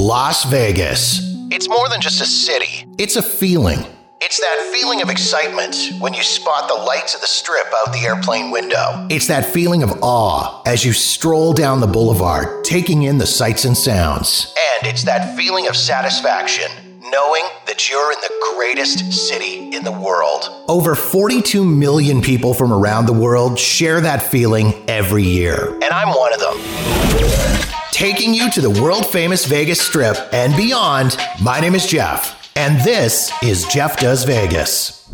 Las Vegas. It's more than just a city. It's a feeling. It's that feeling of excitement when you spot the lights of the strip out the airplane window. It's that feeling of awe as you stroll down the boulevard, taking in the sights and sounds. And it's that feeling of satisfaction knowing that you're in the greatest city in the world. Over 42 million people from around the world share that feeling every year. And I'm one of them. Taking you to the world famous Vegas Strip and beyond, my name is Jeff, and this is Jeff Does Vegas.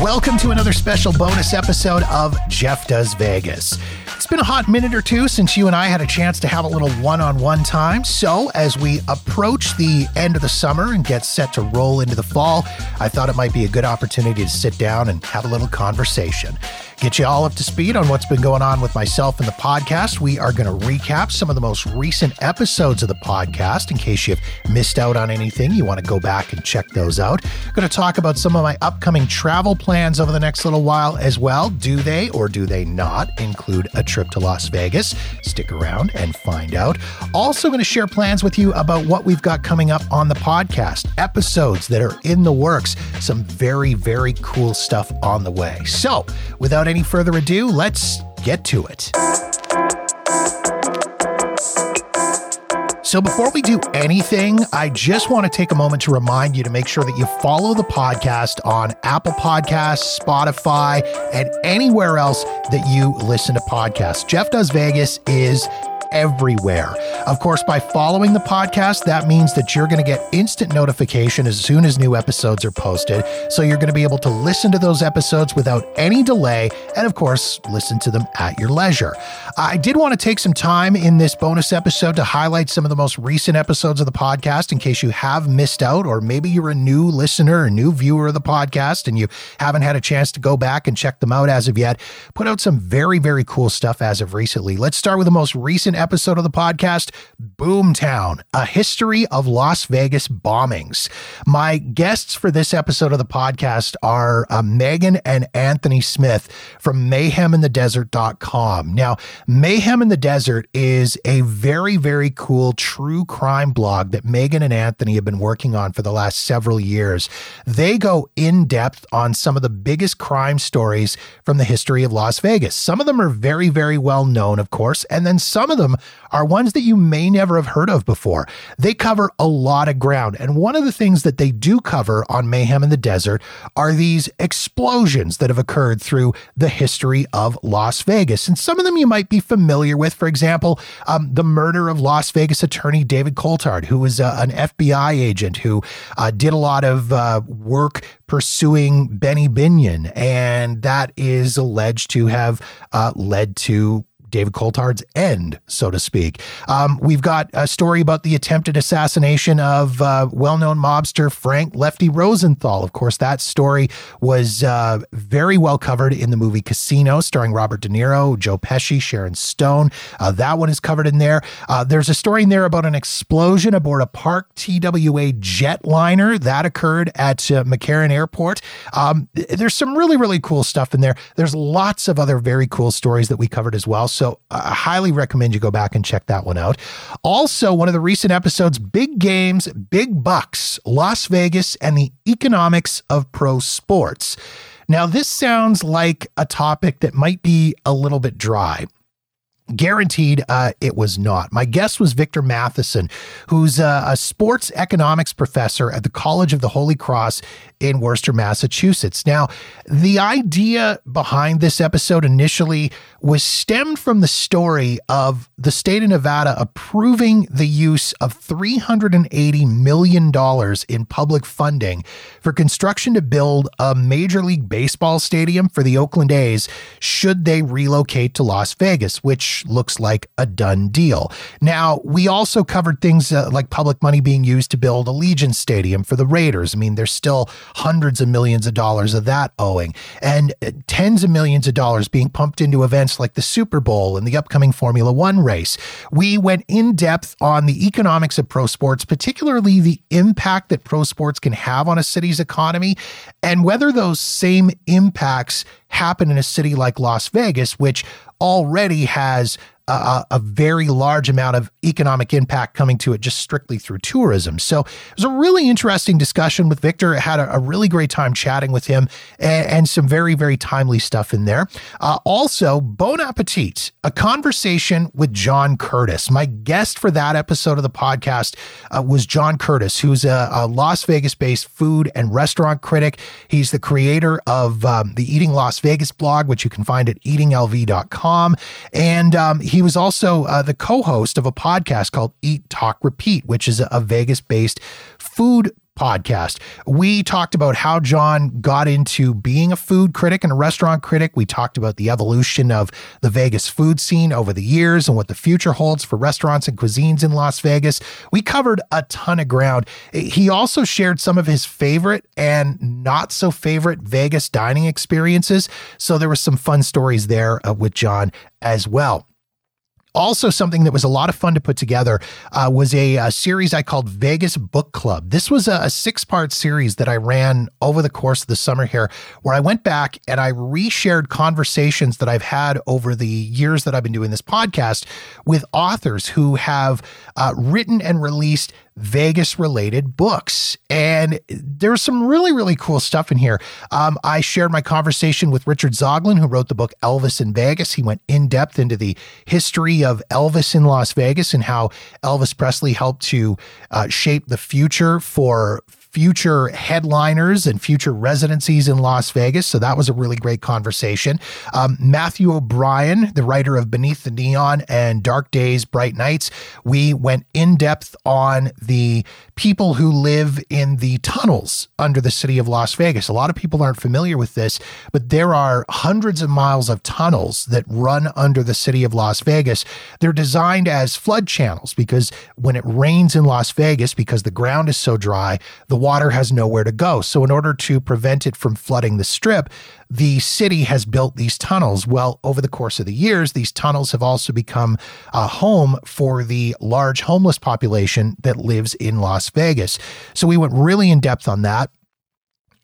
Welcome to another special bonus episode of Jeff Does Vegas. It's been a hot minute or two since you and I had a chance to have a little one on one time. So, as we approach the end of the summer and get set to roll into the fall, I thought it might be a good opportunity to sit down and have a little conversation get you all up to speed on what's been going on with myself and the podcast. We are going to recap some of the most recent episodes of the podcast in case you've missed out on anything. You want to go back and check those out. Going to talk about some of my upcoming travel plans over the next little while as well. Do they or do they not include a trip to Las Vegas? Stick around and find out. Also, going to share plans with you about what we've got coming up on the podcast, episodes that are in the works, some very, very cool stuff on the way. So, without any further ado, let's get to it. So, before we do anything, I just want to take a moment to remind you to make sure that you follow the podcast on Apple Podcasts, Spotify, and anywhere else that you listen to podcasts. Jeff Does Vegas is everywhere. Of course, by following the podcast, that means that you're going to get instant notification as soon as new episodes are posted. So you're going to be able to listen to those episodes without any delay, and of course, listen to them at your leisure. I did want to take some time in this bonus episode to highlight some of the most recent episodes of the podcast in case you have missed out, or maybe you're a new listener, a new viewer of the podcast, and you haven't had a chance to go back and check them out as of yet. Put out some very, very cool stuff as of recently. Let's start with the most recent episode of the podcast Boomtown, a history of Las Vegas bombings. My guests for this episode of the podcast are uh, Megan and Anthony Smith from mayheminthedesert.com. Now, Mayhem in the Desert is a very, very cool true crime blog that Megan and Anthony have been working on for the last several years. They go in depth on some of the biggest crime stories from the history of Las Vegas. Some of them are very, very well known, of course, and then some of them them are ones that you may never have heard of before. They cover a lot of ground. And one of the things that they do cover on Mayhem in the Desert are these explosions that have occurred through the history of Las Vegas. And some of them you might be familiar with. For example, um, the murder of Las Vegas attorney David Coulthard, who was uh, an FBI agent who uh, did a lot of uh, work pursuing Benny Binion. And that is alleged to have uh, led to David Coulthard's end, so to speak. Um, we've got a story about the attempted assassination of uh, well known mobster Frank Lefty Rosenthal. Of course, that story was uh, very well covered in the movie Casino, starring Robert De Niro, Joe Pesci, Sharon Stone. Uh, that one is covered in there. Uh, there's a story in there about an explosion aboard a Park TWA jetliner that occurred at uh, McCarran Airport. Um, there's some really, really cool stuff in there. There's lots of other very cool stories that we covered as well. So so I highly recommend you go back and check that one out. Also, one of the recent episodes Big Games, Big Bucks, Las Vegas, and the Economics of Pro Sports. Now, this sounds like a topic that might be a little bit dry. Guaranteed, uh, it was not. My guest was Victor Matheson, who's a, a, sports economics professor at the College of the Holy Cross in Worcester, Massachusetts. Now, the idea behind this episode initially was stemmed from the story of the state of Nevada approving the use of $380 million in public funding for construction to build a Major League Baseball stadium for the Oakland A's should they relocate to Las Vegas, which looks like a done deal. Now, we also covered things uh, like public money being used to build Allegiant Stadium for the Raiders. I mean, there's still hundreds of millions of dollars of that owing, and uh, tens of millions of dollars being pumped into events events like the Super Bowl and the upcoming Formula One race. We went in depth on the economics of pro sports, particularly the impact that pro sports can have on a city's economy, and whether those same impacts happen in a city like Las Vegas, which already has a, a, very large amount of economic impact coming to it just strictly through tourism. So it was a really interesting discussion with Victor. I had a, a really great time chatting with him and, and some very, very timely stuff in there. Uh, also, Bon Appetit, a conversation with John Curtas. My guest for that episode of the podcast uh, was John Curtas, who's a, a Las Vegas based food and restaurant critic. He's the creator of um, the Eating Las Vegas blog, which you can find at eatinglv.com. And um, he was also uh, the co host of a podcast called Eat, Talk, Repeat, which is a, Vegas based food podcast. We talked about how John got into being a food critic and a restaurant critic. We talked about the evolution of the Vegas food scene over the years and what the future holds for restaurants and cuisines in Las Vegas. We covered a ton of ground. He also shared some of his favorite and not so favorite Vegas dining experiences. So there were some fun stories there uh, with John as well. Also, something that was a lot of fun to put together uh, was a, a, series I called Vegas Book Club. This was a, a six part series that I ran over the course of the summer here, where I went back and I reshared conversations that I've had over the years that I've been doing this podcast with authors who have uh, written and released Vegas related books. And there's some really, really cool stuff in here. Um, I shared my conversation with Richard Zoglin, who wrote the book Elvis in Vegas. He went in depth into the history of Elvis in Las Vegas and how Elvis Presley helped to uh, shape the future for future headliners and future residencies in Las Vegas. So that was a really great conversation. Um, Matthew O'Brien, the writer of Beneath the Neon and Dark Days, Bright Nights, we went in depth on the people who live in the tunnels under the city of Las Vegas. A lot of people aren't familiar with this, but there are hundreds of miles of tunnels that run under the city of Las Vegas. They're designed as flood channels because when it rains in Las Vegas, because the ground is so dry, the water has nowhere to go. So, in order to prevent it from flooding the strip, the city has built these tunnels. Well, over the course of the years, these tunnels have also become a home for the large homeless population that lives in Las Vegas. So, we went really in depth on that.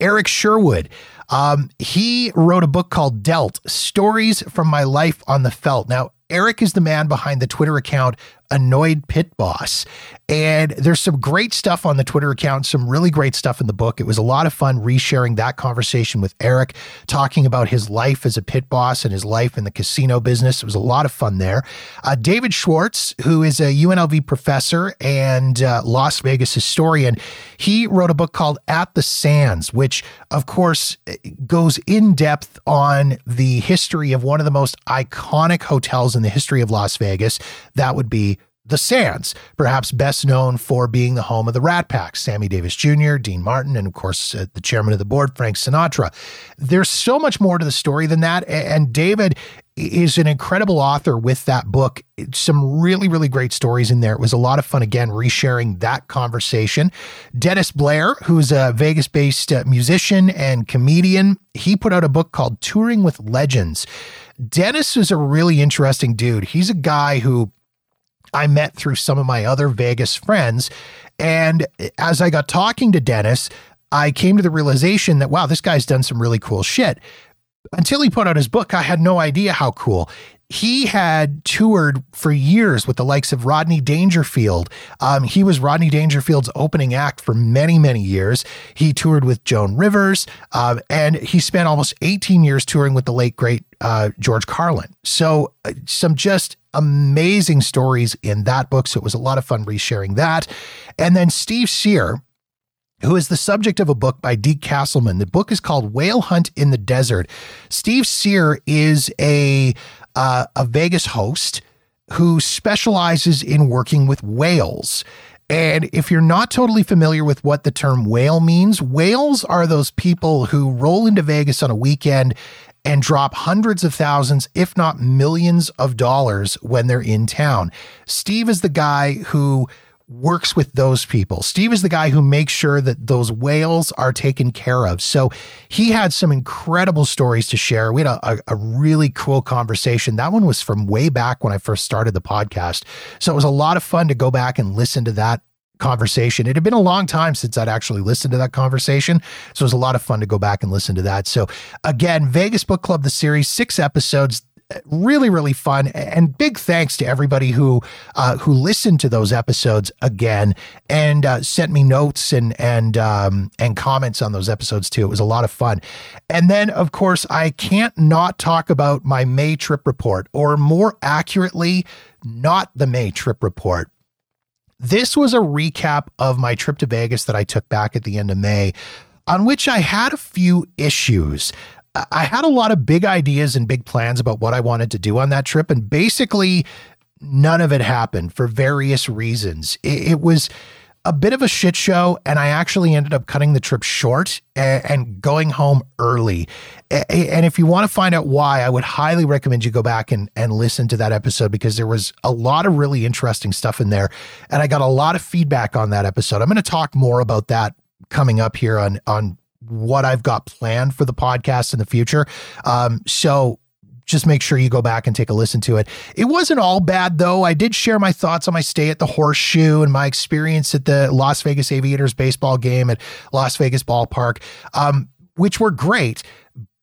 Eric Sherwood, um, he wrote a book called Dealt Stories from My Life on the Felt. Now, Eric is the man behind the Twitter account Annoyed Pit Boss. And there's some great stuff on the Twitter account, some really great stuff in the book. It was a lot of fun resharing that conversation with Eric, talking about his life as a pit boss and his life in the casino business. It was a lot of fun there. Uh, David Schwartz, who is a UNLV professor and uh, Las Vegas historian, he wrote a book called At the Sands, which, of course, goes in depth on the history of one of the most iconic hotels in the history of Las Vegas. That would be the Sands, perhaps best known for being the home of the Rat Pack, Sammy Davis Jr., Dean Martin, and of course, uh, the chairman of the board, Frank Sinatra. There's so much more to the story than that. And David is an incredible author with that book. Some really, really great stories in there. It was a lot of fun, again, resharing that conversation. Dennis Blair, who's a Vegas based uh, musician and comedian, he put out a book called Touring with Legends. Dennis is a really interesting dude. He's a guy who I met through some of my other Vegas friends. And as I got talking to Dennis, I came to the realization that, wow, this guy's done some really cool shit. Until he put out his book, I had no idea how cool he had toured for years with the likes of Rodney Dangerfield. Um, he was Rodney Dangerfield's opening act for many, many years. He toured with Joan Rivers, um, and he spent almost 18 years touring with the late, great uh, George Carlin. So, uh, some just amazing stories in that book. So, it was a lot of fun resharing that. And then Steve Cyr, who is the subject of a book by Deke Castleman. The book is called Whale Hunt in the Desert. Steve Cyr is a uh, a Vegas host who specializes in working with whales. And if you're not totally familiar with what the term whale means, whales are those people who roll into Vegas on a weekend and drop hundreds of thousands, if not millions of dollars when they're in town. Steve is the guy who works with those people. Steve is the guy who makes sure that those whales are taken care of. So he had some incredible stories to share. We had a, a, a, really cool conversation. That one was from way back when I first started the podcast. So it was a lot of fun to go back and listen to that conversation. It had been a long time since I'd actually listened to that conversation. So it was a lot of fun to go back and listen to that. So again, Vegas Book Club, the series, six episodes really, really fun. And big thanks to everybody who uh, who listened to those episodes again and uh, sent me notes and and um, and comments on those episodes too. It was a lot of fun. And then, of course, I can't not talk about my May trip report, or more accurately, not the May trip report. This was a recap of my trip to Vegas that I took back at the end of May, on which I had a few issues. I had a lot of big ideas and big plans about what I wanted to do on that trip, and basically none of it happened for various reasons. It, it was a bit of a shit show, and I actually ended up cutting the trip short and, and going home early. And if you want to find out why, I would highly recommend you go back and, and listen to that episode because there was a lot of really interesting stuff in there. And I got a lot of feedback on that episode. I'm going to talk more about that coming up here on on what I've got planned for the podcast in the future. Um, so just make sure you go back and take a listen to it. It wasn't all bad though. I did share my thoughts on my stay at the Horseshoe and my experience at the Las Vegas Aviators baseball game at Las Vegas Ballpark, um, which were great.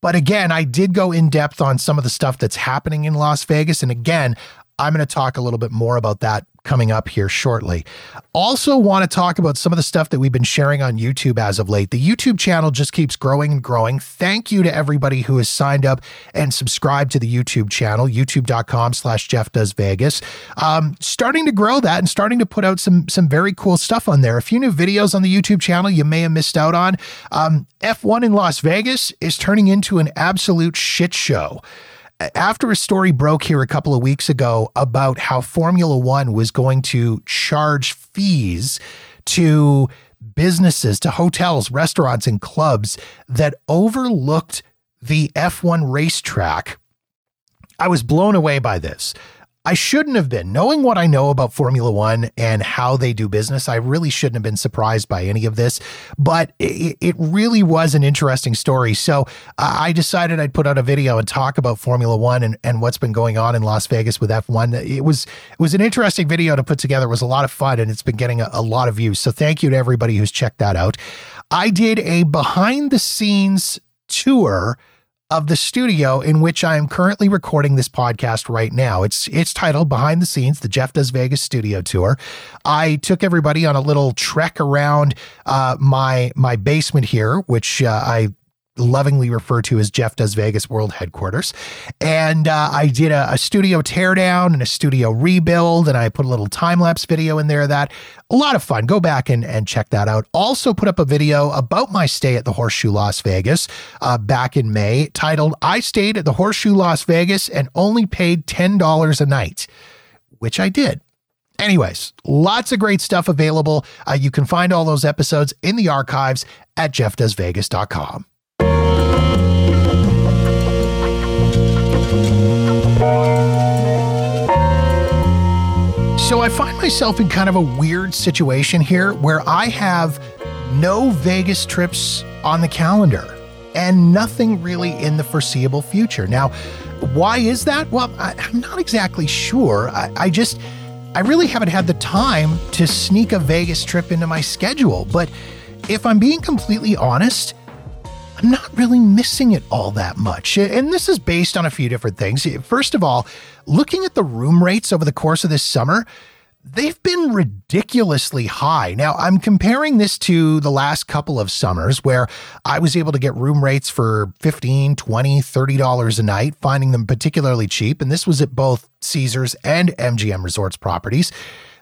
But again, I did go in depth on some of the stuff that's happening in Las Vegas. And again, I'm going to talk a little bit more about that coming up here shortly. Also, want to talk about some of the stuff that we've been sharing on YouTube as of late. The YouTube channel just keeps growing and growing. Thank you to everybody who has signed up and subscribed to the YouTube channel, youtube.com slash Jeff Does Vegas. Um, starting to grow that and starting to put out some, some very cool stuff on there. A few new videos on the YouTube channel you may have missed out on. Um, F1 in Las Vegas is turning into an absolute shit show after a story broke here a couple of weeks ago about how Formula One was going to charge fees to businesses, to hotels, restaurants, and clubs that overlooked the F1 racetrack, I was blown away by this. I shouldn't have been. Knowing what I know about Formula One and how they do business, I really shouldn't have been surprised by any of this. But it, it really was an interesting story. So uh, I decided I'd put out a video and talk about Formula One and, and what's been going on in Las Vegas with F1. It was it was an interesting video to put together. It was a lot of fun and it's been getting a, a lot of views. So thank you to everybody who's checked that out. I did a behind the scenes tour of the studio in which I am currently recording this podcast right now. It's it's titled Behind the Scenes: The Jeff Does Vegas Studio Tour. I took everybody on a little trek around uh, my my basement here, which uh, I lovingly refer to as Jeff Does Vegas World Headquarters. And uh, I did a, a, studio teardown and a studio rebuild, and I put a little time lapse video in there. That a lot of fun. Go back and, and check that out. Also, put up a video about my stay at the Horseshoe Las Vegas uh, back in May titled, I Stayed at the Horseshoe Las Vegas and only paid $10 a night, which I did. Anyways, lots of great stuff available. Uh, you can find all those episodes in the archives at jeffdoesvegas.com. So I find myself in kind of a weird situation here where I have no Vegas trips on the calendar and nothing really in the foreseeable future. Now, why is that? Well, I, am not exactly sure. I, I just, I really haven't had the time to sneak a Vegas trip into my schedule. But if I'm being completely honest, I'm not really missing it all that much. And this is based on a few different things. First of all, looking at the room rates over the course of this summer, they've been ridiculously high. Now, I'm comparing this to the last couple of summers where I was able to get room rates for 15, 20, 30 dollars a night, finding them particularly cheap, and this was at both Caesars and MGM Resorts properties.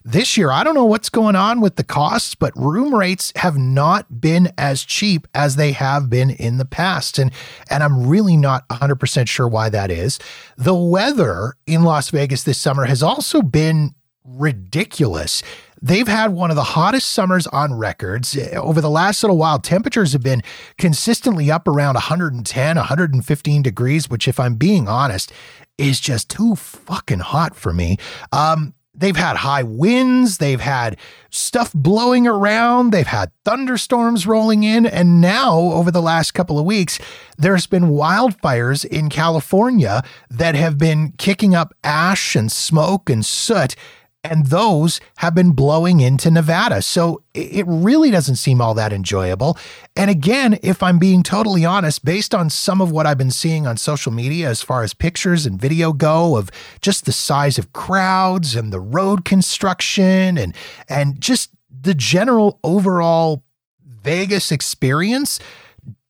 This year, I don't know what's going on with the costs, but room rates have not been as cheap as they have been in the past. And, and I'm really not 100% sure why that is. The weather in Las Vegas this summer has also been ridiculous. They've had one of the hottest summers on records. Over the last little while, temperatures have been consistently up around 110, 115 degrees, which, if I'm being honest, is just too fucking hot for me. Um, They've had high winds, they've had stuff blowing around, they've had thunderstorms rolling in, and now over the last couple of weeks, there's been wildfires in California that have been kicking up ash and smoke and soot and those have been blowing into Nevada. So it really doesn't seem all that enjoyable. And again, if I'm being totally honest, based on some of what I've been seeing on social media as far as pictures and video go of just the size of crowds and the road construction and and just the general overall Vegas experience,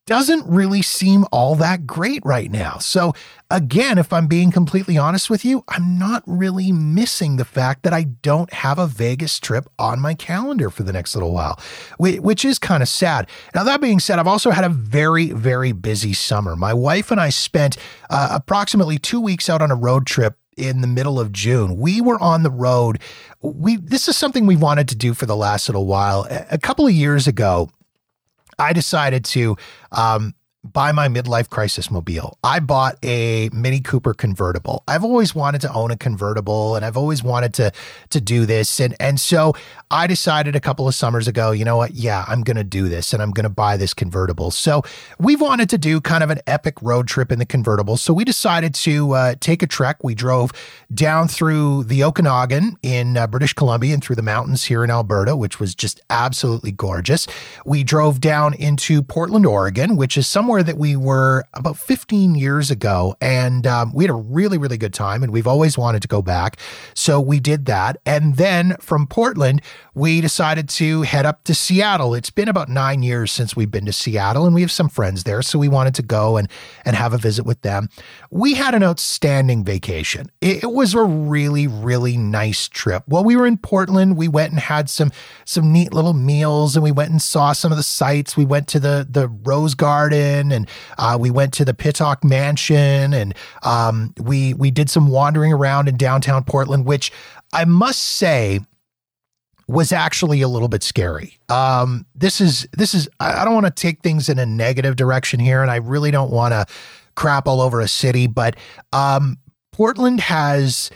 doesn't really seem all that great right now. So, again, if I'm being completely honest with you, I'm not really missing the fact that I don't have a Vegas trip on my calendar for the next little while, which is kind of sad. Now, that being said, I've also had a very, very busy summer. My wife and I spent uh, approximately two weeks out on a road trip in the middle of June. We were on the road. We this is something we wanted to do for the last little while. A couple of years ago, I decided to um, buy my midlife crisis mobile. I bought a Mini Cooper convertible. I've always wanted to own a convertible and I've always wanted to to do this and and so I decided a couple of summers ago, you know what? Yeah, I'm going to do this and I'm going to buy this convertible. So, we wanted to do kind of an epic road trip in the convertible. So, we decided to uh, take a trek. We drove down through the Okanagan in uh, British Columbia and through the mountains here in Alberta, which was just absolutely gorgeous. We drove down into Portland, Oregon, which is somewhere that we were about 15 years ago, and um, we had a really, really good time, and we've always wanted to go back. So we did that. And then from Portland, we decided to head up to Seattle. It's been about nine years since we've been to Seattle, and we have some friends there. So we wanted to go and, and have a visit with them. We had an outstanding vacation. It, it was a really, really nice trip. While we were in Portland, we went and had some some neat little meals and we went and saw some of the sights. We went to the the Rose Garden and uh, we went to the Pittock Mansion, and um, we we did some wandering around in downtown Portland, which I must say was actually a little bit scary. Um, this is this is I don't want to take things in a negative direction here, and I really don't want to crap all over a city, but um, Portland has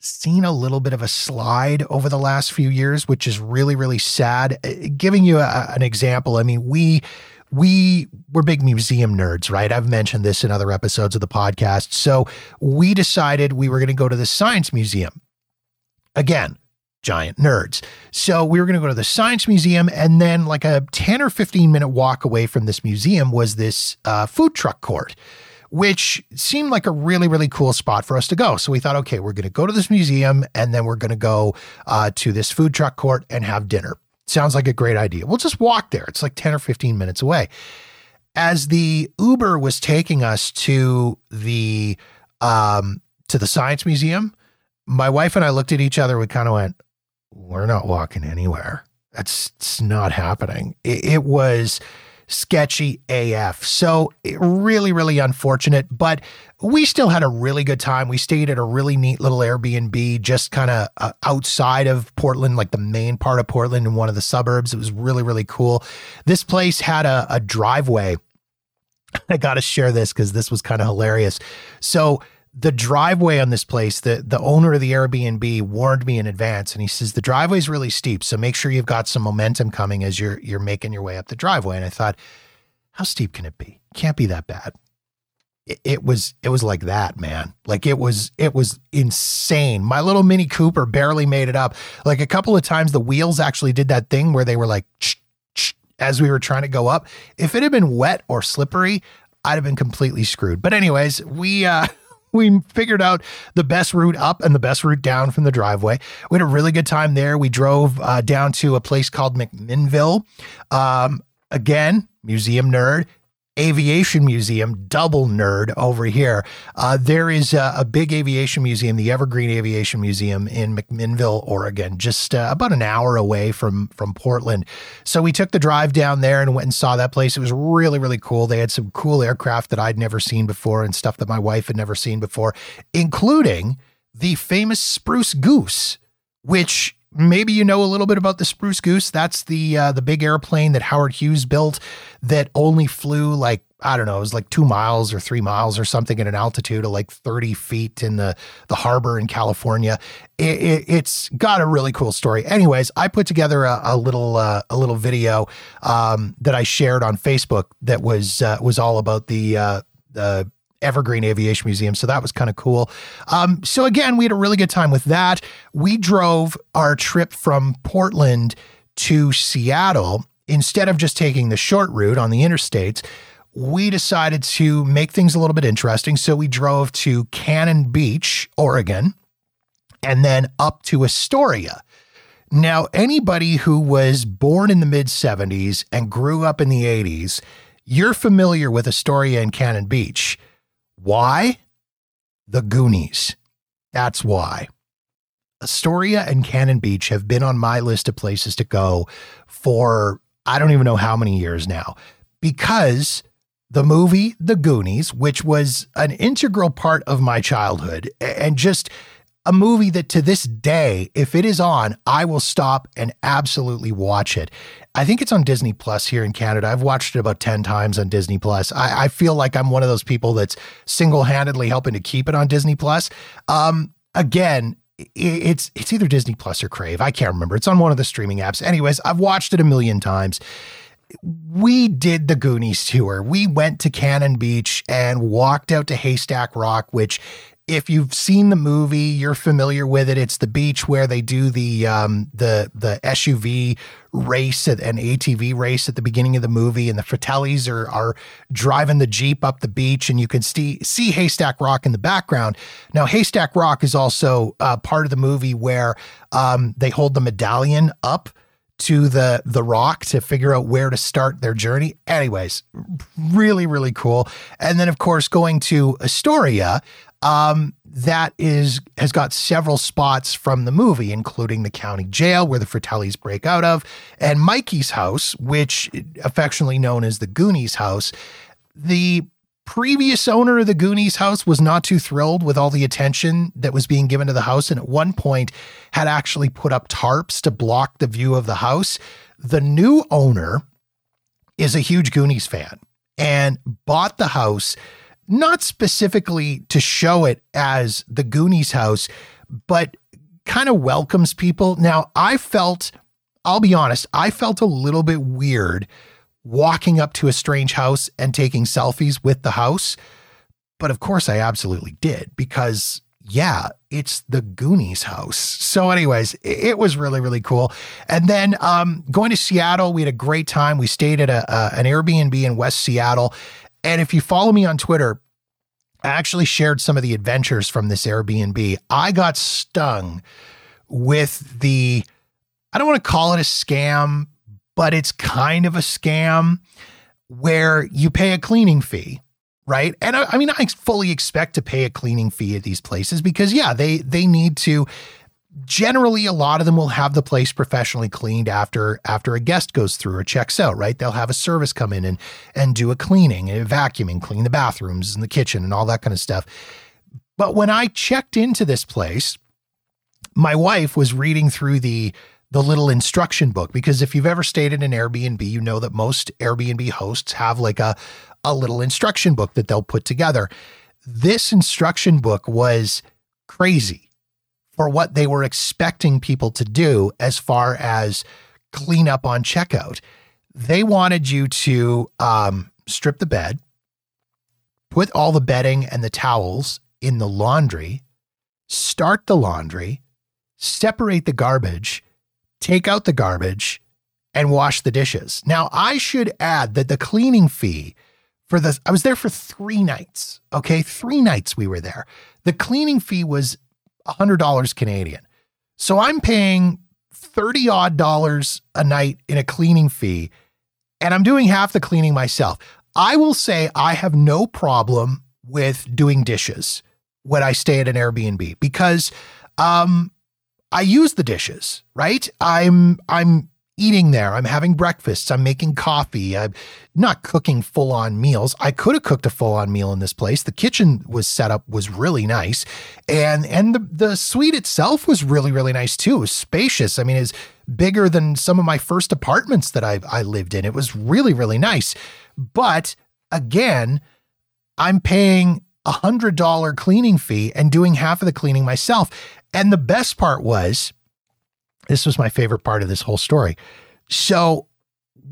seen a little bit of a slide over the last few years, which is really really sad. Uh, giving you a, an example, I mean we we were big museum nerds, right? I've mentioned this in other episodes of the podcast. So we decided we were going to go to the Science Museum. Again, giant nerds. So we were going to go to the Science Museum, and then, like a 10 or 15 minute walk away from this museum, was this uh, food truck court. Which seemed like a really, really cool spot for us to go. So we thought, okay, we're going to go to this museum and then we're going to go uh, to this food truck court and have dinner. Sounds like a great idea. We'll just walk there. It's like 10 or 15 minutes away. As the Uber was taking us to the um, to the Science Museum, my wife and I looked at each other. We kind of went, "We're not walking anywhere. That's it's not happening." It, it was sketchy AF. So really, really unfortunate, but we still had a really good time. We stayed at a really neat little Airbnb just kind of uh, outside of Portland, like the main part of Portland in one of the suburbs. It was really, really cool. This place had a, a driveway. I got to share this because this was kind of hilarious. So, the driveway on this place, the the owner of the Airbnb warned me in advance, and he says the driveway is really steep, so make sure you've got some momentum coming as you're you're making your way up the driveway. And I thought, how steep can it be? Can't be that bad. It, it was it was like that, man. Like it was it was insane. My little Mini Cooper barely made it up. Like a couple of times, the wheels actually did that thing where they were like. as we were trying to go up, if it had been wet or slippery, I'd have been completely screwed. But anyways, we uh we figured out the best route up and the best route down from the driveway. We had a really good time there. We drove uh, down to a place called McMinnville. Um, again, museum nerd aviation museum, double nerd over here. Uh, there is a, a, big aviation museum, the Evergreen Aviation Museum in McMinnville, Oregon, just uh, about an hour away from from Portland. So we took the drive down there and went and saw that place. It was really really cool. They had some cool aircraft that I'd never seen before and stuff that my wife had never seen before, including the famous Spruce Goose, which maybe you know a little bit about the Spruce Goose. That's the uh, the big airplane that Howard Hughes built that only flew like I don't know, it was like two miles or three miles or something at an altitude of like 30 feet in the, the harbor in California. It, has it, got a really cool story. Anyways, I put together a, a little uh, a little video um, that I shared on Facebook that was uh, was all about the uh, the Evergreen Aviation Museum. So that was kind of cool. Um, so again, we had a really good time with that. We drove our trip from Portland to Seattle instead of just taking the short route on the interstates. We decided to make things a little bit interesting. So we drove to Cannon Beach, Oregon, and then up to Astoria. Now, anybody who was born in the mid 70s and grew up in the 80s, you're familiar with Astoria and Cannon Beach. Why? The Goonies. That's why. Astoria and Cannon Beach have been on my list of places to go for I don't even know how many years now because the movie The Goonies, which was an integral part of my childhood and just a movie that to this day, if it is on, I will stop and absolutely watch it. I think it's on Disney Plus here in Canada. I've watched it about 10 times on Disney Plus. I, I feel like I'm one of those people that's single handedly helping to keep it on Disney Plus. Um, again, it's it's either Disney Plus or Crave. I can't remember. It's on one of the streaming apps. Anyways, I've watched it a million times. We did the Goonies tour. We went to Cannon Beach and walked out to Haystack Rock, which if you've seen the movie, you're familiar with it. It's the beach where they do the um, the the SUV race and ATV race at the beginning of the movie, and the Fratellis are are driving the jeep up the beach, and you can see see Haystack Rock in the background. Now, Haystack Rock is also uh, part of the movie where um, they hold the medallion up to the the rock to figure out where to start their journey. Anyways, really really cool. And then of course going to Astoria, um, that is has got several spots from the movie, including the county jail where the Fratellis break out of, and Mikey's house, which affectionately known as the Goonies house. The previous owner of the Goonies house was not too thrilled with all the attention that was being given to the house, and at one point had actually put up tarps to block the view of the house. The new owner is a huge Goonies fan and bought the house not specifically to show it as the Goonies house, but kind of welcomes people. Now, I felt, I'll be honest, I felt a little bit weird walking up to a strange house and taking selfies with the house. But of course, I absolutely did because, yeah, it's the Goonies house. So, anyways, it was really, really cool. And then um, going to Seattle, we had a great time. We stayed at a, a, an Airbnb in West Seattle. And if you follow me on Twitter, I actually shared some of the adventures from this Airbnb. I got stung with the, I don't want to call it a scam, but it's kind of a scam where you pay a cleaning fee right and I, I, mean i fully expect to pay a cleaning fee at these places because yeah they they need to generally a lot of them will have the place professionally cleaned after after a guest goes through or checks out right? They'll have a service come in and and do a cleaning and a vacuuming clean the bathrooms and the kitchen and all that kind of stuff. But when i checked into this place my wife was reading through the the little instruction book because if you've ever stayed in an Airbnb you know that most Airbnb hosts have like a a little instruction book that they'll put together. This instruction book was crazy for what they were expecting people to do as far as clean up on checkout. They wanted you to um, strip the bed, put all the bedding and the towels in the laundry, start the laundry, separate the garbage, take out the garbage, and wash the dishes. Now, I should add that the cleaning fee for the I was there for 3 nights. Okay, 3 nights we were there. The cleaning fee was $100 Canadian. So I'm paying 30 odd dollars a night in a cleaning fee, and I'm doing half the cleaning myself. I will say I have no problem with doing dishes when I stay at an Airbnb because um, I use the dishes, right? I'm I'm eating there. I'm having breakfasts. I'm making coffee. I'm not cooking full on meals. I could have cooked a full on meal in this place. The kitchen was set up was really nice. And and the, the suite itself was really, really nice too. It was spacious. I mean, it's bigger than some of my first apartments that I I lived in. It was really, really nice. But again, I'm paying a hundred dollar cleaning fee and doing half of the cleaning myself. And the best part was this was my favorite part of this whole story. So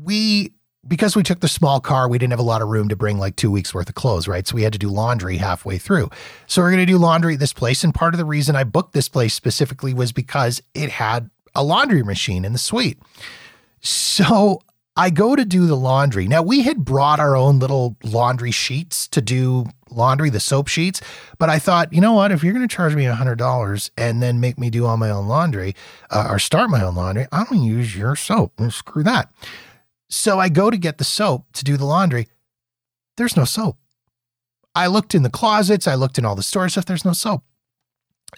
we because we took the small car, we didn't have a lot of room to bring like two weeks worth of clothes, right? So we had to do laundry halfway through. So we're going to do laundry at this place. And part of the reason I booked this place specifically was because it had a laundry machine in the suite. So I go to do the laundry. Now, we had brought our own little laundry sheets to do laundry, the soap sheets, but I thought, you know what? If you're going to charge me $100 and then make me do all my own laundry uh, or start my own laundry, I'm going to use your soap. Screw that. So I go to get the soap to do the laundry. There's no soap. I looked in the closets, I looked in all the storage stuff, there's no soap.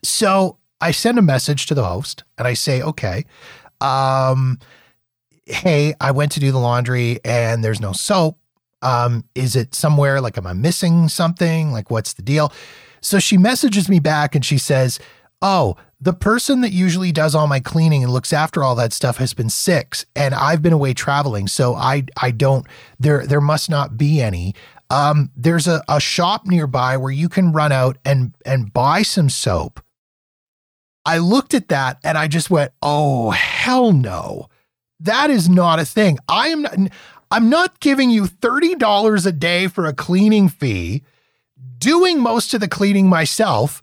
So I send a message to the host and I say, okay, um, hey, I went to do the laundry and there's no soap. Um, is it somewhere like, am I missing something? Like, what's the deal? So she messages me back and she says, oh, the person that usually does all my cleaning and looks after all that stuff has been sick and I've been away traveling. So I, I don't, there, there must not be any. Um, there's a, a shop nearby where you can run out and, and buy some soap. I looked at that and I just went, oh, hell no. That is not a thing. I am not, I'm not giving you $30 a day for a cleaning fee, doing most of the cleaning myself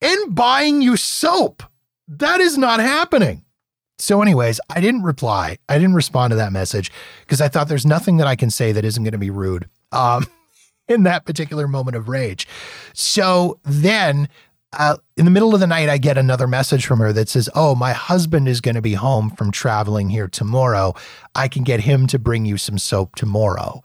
and buying you soap. That is not happening. So, anyways, I didn't reply. I didn't respond to that message because I thought there's nothing that I can say that isn't going to be rude um, in that particular moment of rage. So then, uh, in the middle of the night, I get another message from her that says, Oh, my husband is going to be home from traveling here tomorrow. I can get him to bring you some soap tomorrow.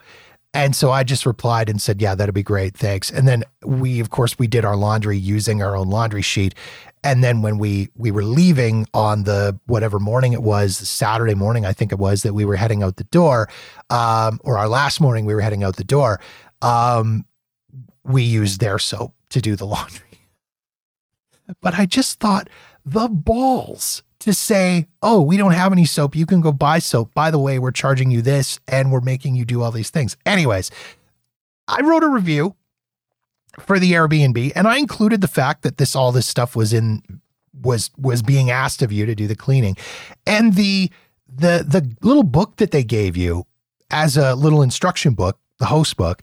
And so I just replied and said, "Yeah, that'd be great, thanks." And then we, of course, we did our laundry using our own laundry sheet. And then when we we were leaving on the whatever morning it was, Saturday morning, I think it was that we were heading out the door, um, or our last morning we were heading out the door. Um, we used their soap to do the laundry. But I just thought the balls to say, oh, we don't have any soap. You can go buy soap. By the way, we're charging you this and we're making you do all these things. Anyways, I wrote a review for the Airbnb and I included the fact that this all this stuff was in was was being asked of you to do the cleaning. And the the the little book that they gave you as a little instruction book, the host book,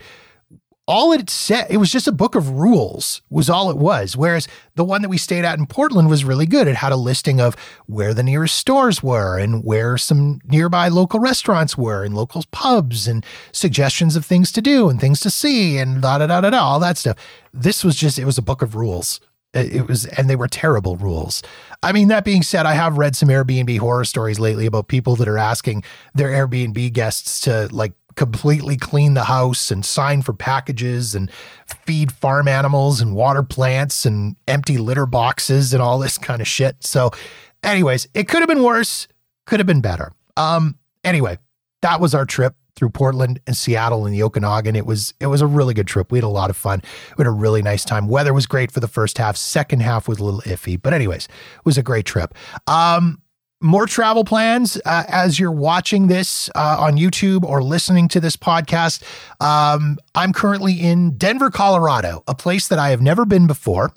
all it said, it was just a book of rules, was all it was. Whereas the one that we stayed at in Portland was really good. It had a listing of where the nearest stores were and where some nearby local restaurants were and local pubs and suggestions of things to do and things to see and da da da da da, all that stuff. This was just, it was a book of rules. It was, and they were terrible rules. I mean, that being said, I have read some Airbnb horror stories lately about people that are asking their Airbnb guests to like completely clean the house and sign for packages and feed farm animals and water plants and empty litter boxes and all this kind of shit. So, anyways, it could have been worse, could have been better. Um, anyway, that was our trip through Portland and Seattle and the Okanagan. It was it was a really good trip. We had a lot of fun. We had a really nice time. Weather was great for the first half. Second half was a little iffy, but anyways, it was a great trip. Um, more travel plans uh, as you're watching this uh, on YouTube or listening to this podcast. Um, I'm currently in Denver, Colorado, a place that I have never been before.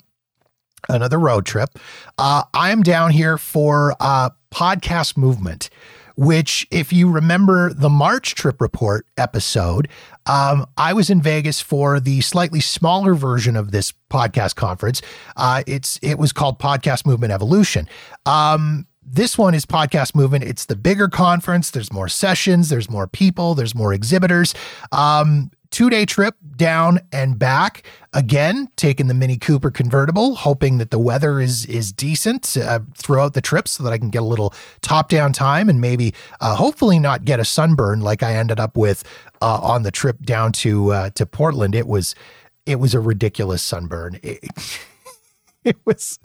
Another road trip. Uh, I am down here for uh, podcast movement which, if you remember the March trip report episode, um, I was in Vegas for the slightly smaller version of this podcast conference. Uh, it's it was called Podcast Movement Evolution. Um, this one is Podcast Movement. It's the bigger conference. There's more sessions, there's more people, there's more exhibitors. Um, two day trip down and back. Again, taking the Mini Cooper convertible, hoping that the weather is is decent uh, throughout the trip, so that I can get a little top down time and maybe, uh, hopefully, not get a sunburn like I ended up with uh, on the trip down to uh, to Portland. It was it was a ridiculous sunburn. It, it was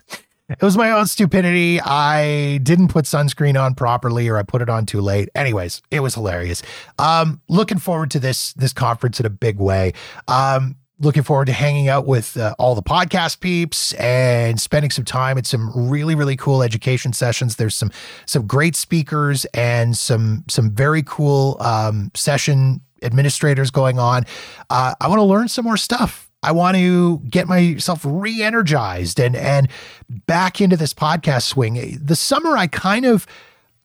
it was my own stupidity. I didn't put sunscreen on properly or I put it on too late. Anyways, it was hilarious. Um, looking forward to this this conference in a big way. Um, looking forward to hanging out with uh, all the podcast peeps and spending some time at some really really cool education sessions there's some some great speakers and some some very cool um, session administrators going on uh, i want to learn some more stuff I want to get myself re-energized and and back into this podcast swing. The summer I kind of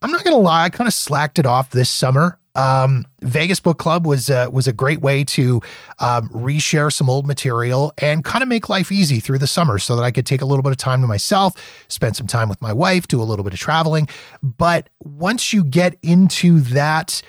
I'm not going to lie, I kind of slacked it off this summer. Um, Vegas Book Club was uh, was a great way to um, reshare some old material and kind of make life easy through the summer, so that I could take a little bit of time to myself, spend some time with my wife, do a little bit of traveling. But once you get into that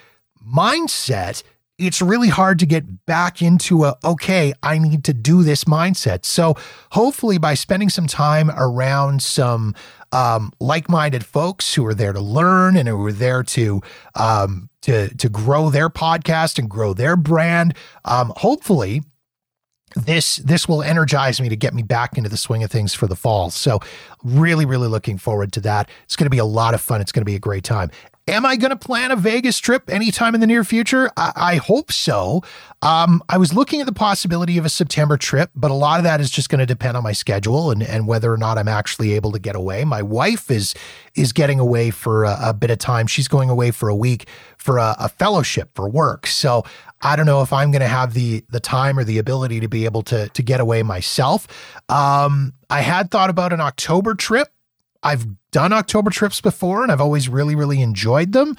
mindset, it's really hard to get back into a, okay, I need to do this mindset. So hopefully by spending some time around some um, like-minded folks who are there to learn and who are there to, um, to, to grow their podcast and grow their brand, um, hopefully this this will energize me to get me back into the swing of things for the fall. So really, really looking forward to that. It's going to be a lot of fun. It's going to be a great time. Am I going to plan a Vegas trip anytime in the near future? I, I hope so. Um, I was looking at the possibility of a September trip, but a lot of that is just going to depend on my schedule and, and whether or not I'm actually able to get away. My wife is is getting away for a, a bit of time. She's going away for a week for a, a fellowship for work. So I don't know if I'm going to have the the time or the ability to be able to to get away myself. Um, I had thought about an October trip. I've done October trips before and I've always really, really enjoyed them.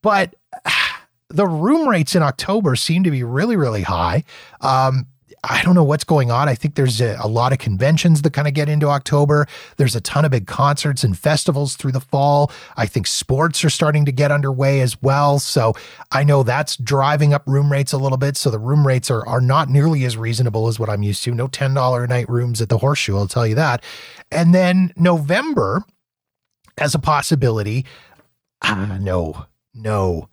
But the room rates in October seem to be really, really high. Um, I don't know what's going on. I think there's a, a, lot of conventions that kind of get into October. There's a ton of big concerts and festivals through the fall. I think sports are starting to get underway as well. So I know that's driving up room rates a little bit. So the room rates are, are not nearly as reasonable as what I'm used to. No $10 a night rooms at the Horseshoe, I'll tell you that. And then November, as a possibility. Ah, no, no.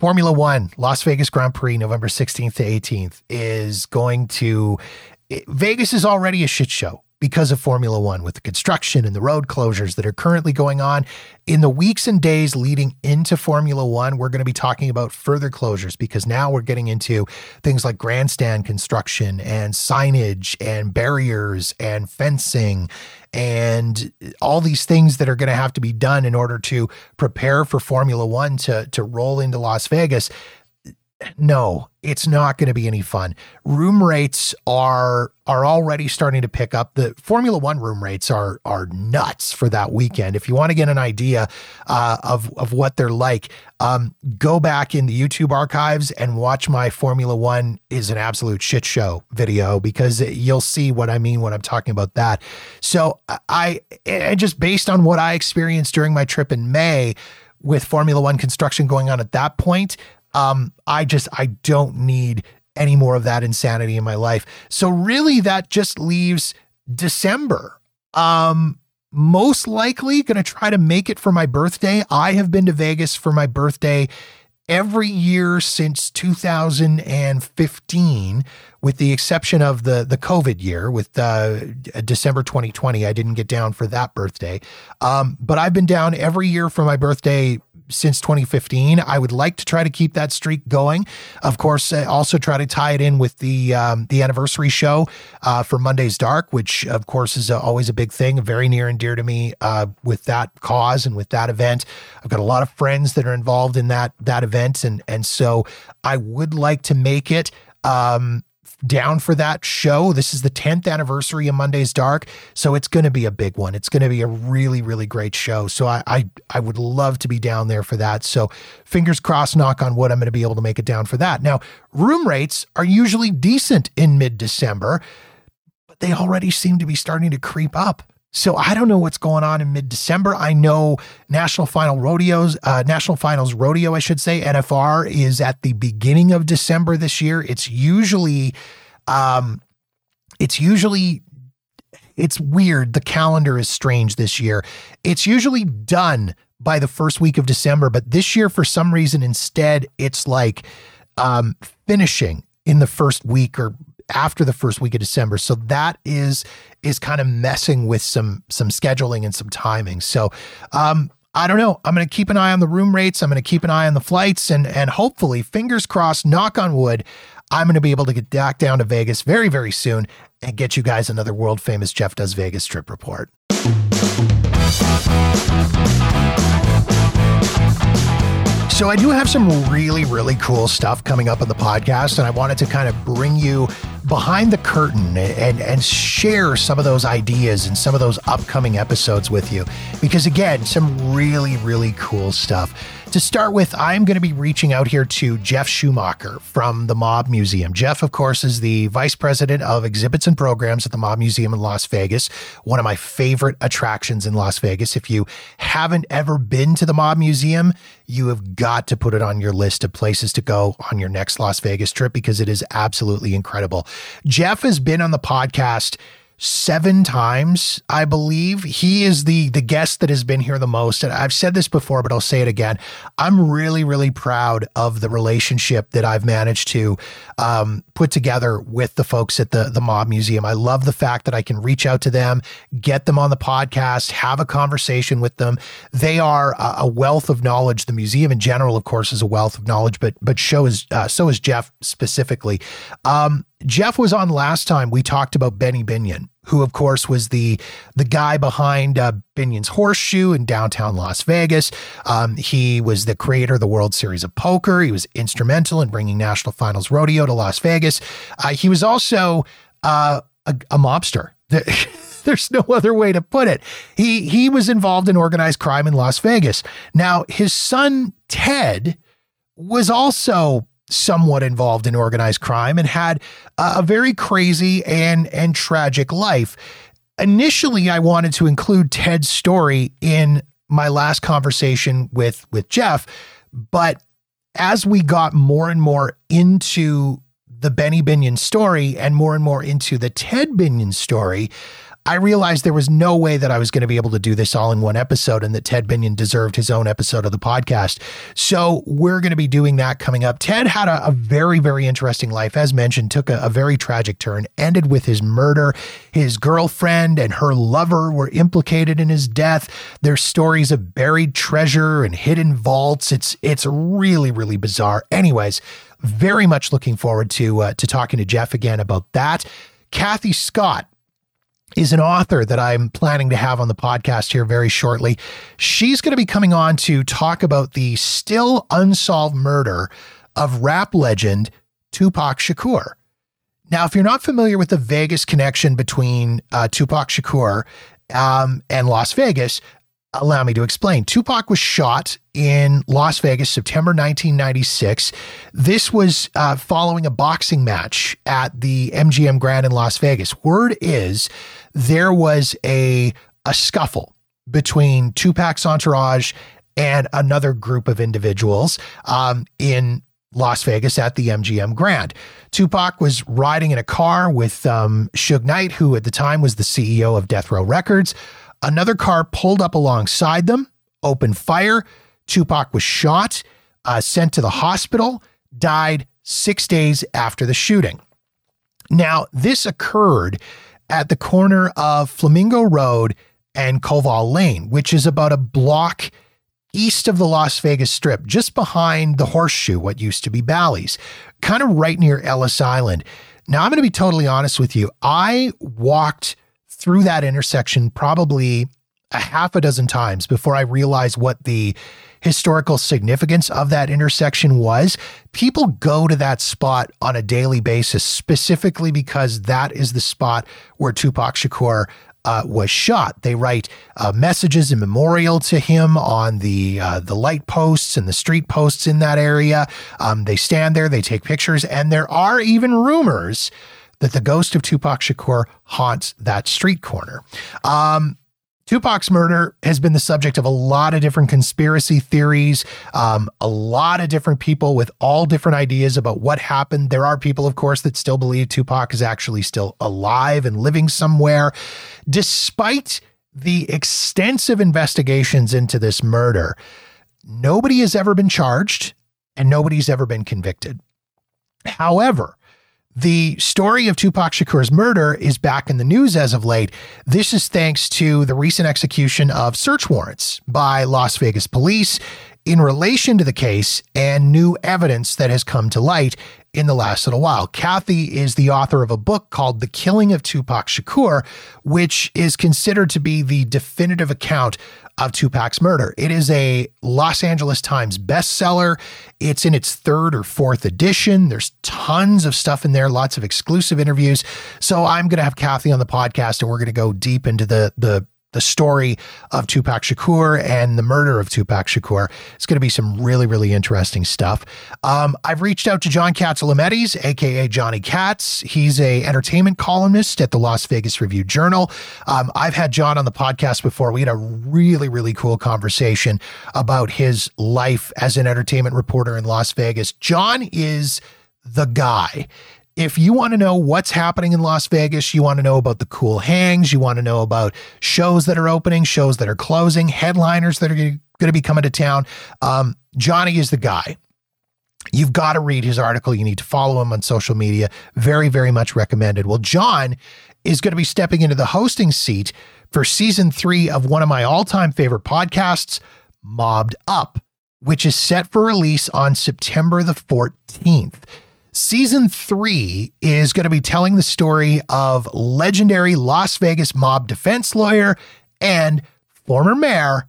Formula One, Las Vegas Grand Prix, November 16th to 18th, is going to. Vegas is already a shit show because of Formula One with the construction and the road closures that are currently going on. In the weeks and days leading into Formula One, we're going to be talking about further closures because now we're getting into things like grandstand construction and signage and barriers and fencing and all these things that are going to have to be done in order to prepare for Formula One to, to roll into Las Vegas no, it's not going to be any fun. Room rates are are already starting to pick up. The Formula One room rates are are nuts for that weekend. If you want to get an idea uh, of of what they're like, um, go back in the YouTube archives and watch my Formula One is an absolute shit show video because you'll see what I mean when I'm talking about that. So I and just based on what I experienced during my trip in May with Formula One construction going on at that point, um, I just I don't need any more of that insanity in my life. So really that just leaves December. Um most likely going to try to make it for my birthday. I have been to Vegas for my birthday every year since 2015 with the exception of the the COVID year with uh, December 2020 I didn't get down for that birthday. Um, but I've been down every year for my birthday since 2015. I would like to try to keep that streak going. Of course, uh, also try to tie it in with the um, the anniversary show uh, for Monday's Dark, which of course is uh, always a big thing, very near and dear to me uh, with that cause and with that event. I've got a lot of friends that are involved in that that event, and and so I would like to make it. Um, down for that show. This is the 10th anniversary of Monday's Dark, so it's going to be a big one. It's going to be a really, really great show. So I, I, I would love to be down there for that. So fingers crossed, knock on wood, I'm going to be able to make it down for that. Now, room rates are usually decent in mid December, but they already seem to be starting to creep up. So I don't know what's going on in mid-December. I know National Final Rodeos, uh, National Finals Rodeo, I should say, NFR is at the beginning of December this year. It's usually, um, it's usually, it's weird. The calendar is strange this year. It's usually done by the first week of December, but this year, for some reason, instead, it's like um, finishing in the first week or after the first week of December. So that is is kind of messing with some some scheduling and some timing. So um I don't know. I'm going to keep an eye on the room rates. I'm going to keep an eye on the flights and and hopefully fingers crossed knock on wood I'm going to be able to get back down to Vegas very very soon and get you guys another world famous Jeff does Vegas trip report. So I do have some really, really cool stuff coming up on the podcast, and I wanted to kind of bring you behind the curtain and, and share some of those ideas and some of those upcoming episodes with you. Because again, some really, really cool stuff. To start with, I'm going to be reaching out here to Geoff Schumacher from the Mob Museum. Geoff, of course, is the vice president of exhibits and programs at the Mob Museum in Las Vegas, one of my favorite attractions in Las Vegas. If you haven't ever been to the Mob Museum, you have got to put it on your list of places to go on your next Las Vegas trip because it is absolutely incredible. Geoff has been on the podcast seven times, I believe. He is the the guest that has been here the most. And I've said this before, but I'll say it again. I'm really, really proud of the relationship that I've managed to um, put together with the folks at the the Mob Museum. I love the fact that I can reach out to them, get them on the podcast, have a conversation with them. They are a, wealth of knowledge. The museum in general, of course, is a wealth of knowledge, but but show is uh, so is Geoff specifically. Um, Geoff was on last time. We talked about Benny Binion who of course was the the guy behind uh, Binion's Horseshoe in downtown Las Vegas. Um, he was the creator of the World Series of Poker. He was instrumental in bringing National Finals Rodeo to Las Vegas. Uh, he was also uh, a, a mobster. There's no other way to put it. He he was involved in organized crime in Las Vegas. Now his son Ted was also somewhat involved in organized crime and had a very crazy and and tragic life. Initially, I wanted to include Ted's story in my last conversation with with Geoff, but as we got more and more into the Benny Binion story and more and more into the Ted Binion story, I realized there was no way that I was going to be able to do this all in one episode and that Ted Binion deserved his own episode of the podcast. So we're going to be doing that coming up. Ted had a, a very, very interesting life. As mentioned, took a, a very tragic turn, ended with his murder. His girlfriend and her lover were implicated in his death. There's stories of buried treasure and hidden vaults. It's it's really, really bizarre. Anyways, very much looking forward to uh, to talking to Geoff again about that. Cathy Scott is an author that I'm planning to have on the podcast here very shortly. She's going to be coming on to talk about the still unsolved murder of rap legend Tupac Shakur. Now, if you're not familiar with the Vegas connection between uh, Tupac Shakur um, and Las Vegas, allow me to explain. Tupac was shot in Las Vegas, September 1996. This was uh, following a boxing match at the MGM Grand in Las Vegas. Word is there was a a scuffle between Tupac's entourage and another group of individuals um, in Las Vegas at the MGM Grand. Tupac was riding in a car with um, Suge Knight, who at the time was the CEO of Death Row Records. Another car pulled up alongside them, opened fire. Tupac was shot, uh, sent to the hospital, died six days after the shooting. Now, this occurred at the corner of Flamingo Road and Koval Lane, which is about a block east of the Las Vegas Strip, just behind the Horseshoe, what used to be Bally's, kind of right near Ellis Island. Now, I'm going to be totally honest with you. I walked through that intersection probably a half a dozen times before I realized what the historical significance of that intersection was. People go to that spot on a daily basis specifically because that is the spot where Tupac Shakur uh, was shot. They write uh, messages and memorial to him on the uh, the light posts and the street posts in that area. Um, they stand there, they take pictures, and there are even rumors that the ghost of Tupac Shakur haunts that street corner. Um, Tupac's murder has been the subject of a lot of different conspiracy theories, um, a lot of different people with all different ideas about what happened. There are people, of course, that still believe Tupac is actually still alive and living somewhere. Despite the extensive investigations into this murder, nobody has ever been charged and nobody's ever been convicted. However, the story of Tupac Shakur's murder is back in the news as of late. This is thanks to the recent execution of search warrants by Las Vegas police in relation to the case and new evidence that has come to light in the last little while. Cathy is the author of a book called The Killing of Tupac Shakur, which is considered to be the definitive account of Tupac's murder. It is a Los Angeles Times bestseller. It's in its third or fourth edition. There's tons of stuff in there, lots of exclusive interviews. So I'm going to have Cathy on the podcast and we're going to go deep into the the the story of Tupac Shakur and the murder of Tupac Shakur. It's going to be some really, really interesting stuff. Um, I've reached out to John Katsilometes, aka Johnny Kats. He's a entertainment columnist at the Las Vegas Review Journal. Um, I've had John on the podcast before. We had a really, really cool conversation about his life as an entertainment reporter in Las Vegas. John is the guy if you want to know what's happening in Las Vegas, you want to know about the cool hangs, you want to know about shows that are opening, shows that are closing, headliners that are going to be coming to town, um, Johnny is the guy. You've got to read his article. You need to follow him on social media. Very, very much recommended. Well, John is going to be stepping into the hosting seat for season three of one of my all time favorite podcasts, Mobbed Up, which is set for release on September the 14th. Season three is going to be telling the story of legendary Las Vegas mob defense lawyer and former mayor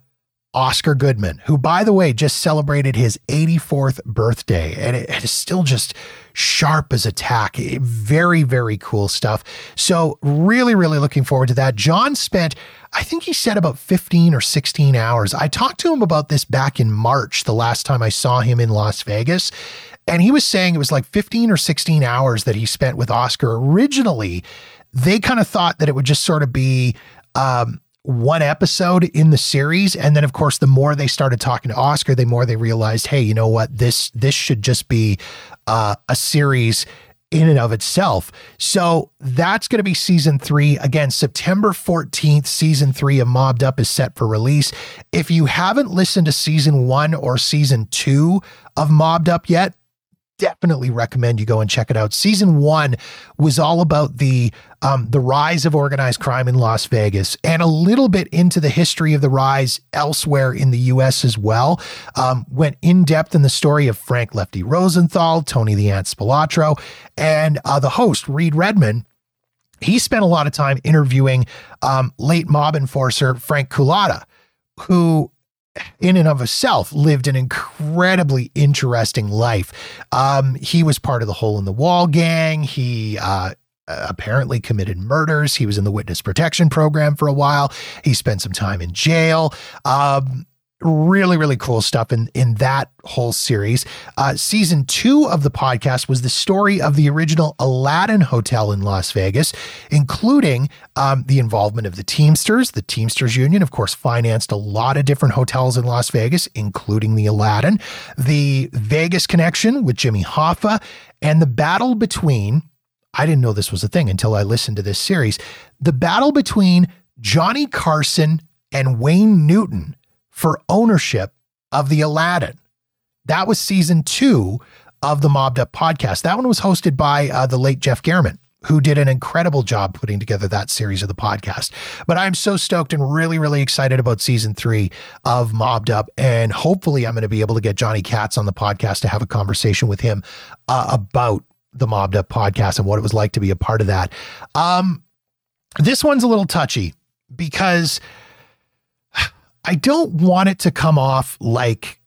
Oscar Goodman, who, by the way, just celebrated his 84th birthday. And it is still just sharp as a tack. Eh, very, very cool stuff. So, really, really looking forward to that. John spent, I think he said about 15 or 16 hours. I talked to him about this back in March, the last time I saw him in Las Vegas. And he was saying it was like 15 or 16 hours that he spent with Oscar. Originally, they kind of thought that it would just sort of be um, one episode in the series and then of course the more they started talking to Oscar the more they realized hey you know what this this should just be uh, a series in and of itself. So that's going to be season three. Again, September 14th, season three of Mobbed Up is set for release. If you haven't listened to season one or season two of Mobbed Up yet, definitely recommend you go and check it out. Season one was all about the um, the rise of organized crime in Las Vegas and a little bit into the history of the rise elsewhere in the U.S. as well. Um, went in depth in the story of Frank Lefty Rosenthal, Tony the Ant Spilotro, and uh, the host Reed Redman he spent a lot of time interviewing um, late mob enforcer Frank Cullotta, who in and of himself lived an incredibly interesting life. Um, he was part of the Hole in the Wall gang. He uh, apparently committed murders. He was in the witness protection program for a while. He spent some time in jail. Um, really really cool stuff in in that whole series. Uh, season two of the podcast was the story of the original aladdin hotel in las vegas including um, the involvement of the teamsters the teamsters union of course financed a lot of different hotels in las vegas including the aladdin the vegas connection with jimmy hoffa and the battle between i didn't know this was a thing until i listened to this series the battle between johnny carson and wayne newton for ownership of the Aladdin. That was season two of the Mobbed Up podcast. That one was hosted by uh, the late Jeff German, who did an incredible job putting together that series of the podcast. But I'm so stoked and really, really excited about season three of Mobbed Up. And hopefully, I'm going to be able to get Johnny Kats on the podcast to have a conversation with him uh, about the Mobbed Up podcast and what it was like to be a part of that. Um, this one's a little touchy because I don't want it to come off like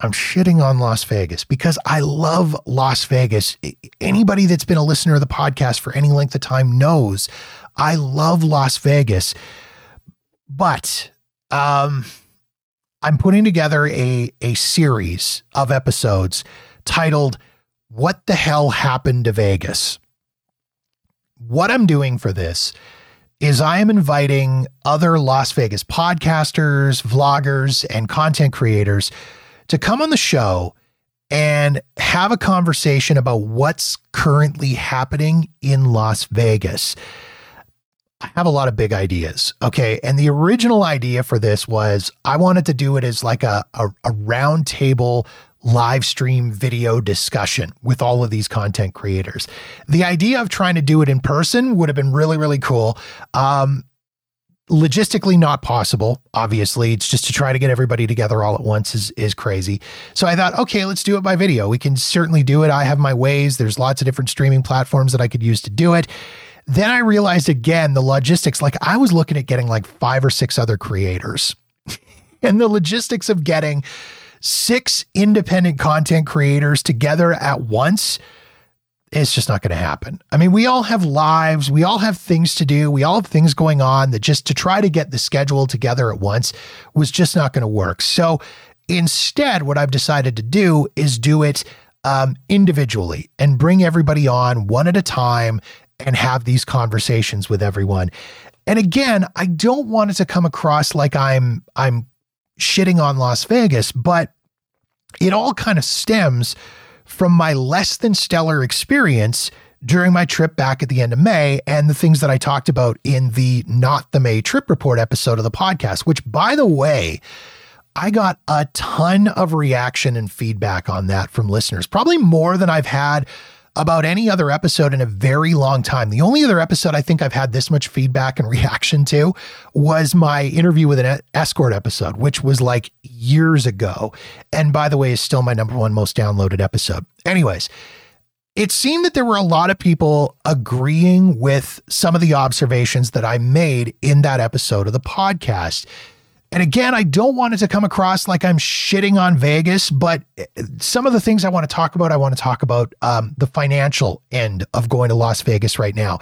I'm shitting on Las Vegas because I love Las Vegas. Anybody that's been a listener of the podcast for any length of time knows I love Las Vegas. But um, I'm putting together a, a series of episodes titled What the Hell Happened to Vegas? What I'm doing for this is I am inviting other Las Vegas podcasters, vloggers, and content creators to come on the show and have a conversation about what's currently happening in Las Vegas. I have a lot of big ideas. Okay. And the original idea for this was I wanted to do it as like a, a, a round table live stream video discussion with all of these content creators. The idea of trying to do it in person would have been really, really cool. Um, logistically not possible obviously. It's just to try to get everybody together all at once is is crazy. So i thought okay let's do it by video. We can certainly do it. I have my ways. There's lots of different streaming platforms that i could use to do it. Then i realized again the logistics like i was looking at getting like five or six other creators. And the logistics of getting six independent content creators together at once it's just not going to happen. I mean, we all have lives, we all have things to do, we all have things going on that just to try to get the schedule together at once was just not going to work. So instead, what I've decided to do is do it um, individually and bring everybody on one at a time and have these conversations with everyone. And again, I don't want it to come across like I'm I'm shitting on Las Vegas, but it all kind of stems from my less than stellar experience during my trip back at the end of May and the things that I talked about in the Not the May Trip Report episode of the podcast, which, by the way, I got a ton of reaction and feedback on that from listeners, probably more than I've had about any other episode in a very long time. The only other episode I think I've had this much feedback and reaction to was my interview with an escort episode, which was like years ago. And by the way, is still my number one most downloaded episode. Anyways, it seemed that there were a lot of people agreeing with some of the observations that I made in that episode of the podcast. And again, I don't want it to come across like I'm shitting on Vegas, but eh, some of the things I want to talk about, I want to talk about um, the financial end of going to Las Vegas right now,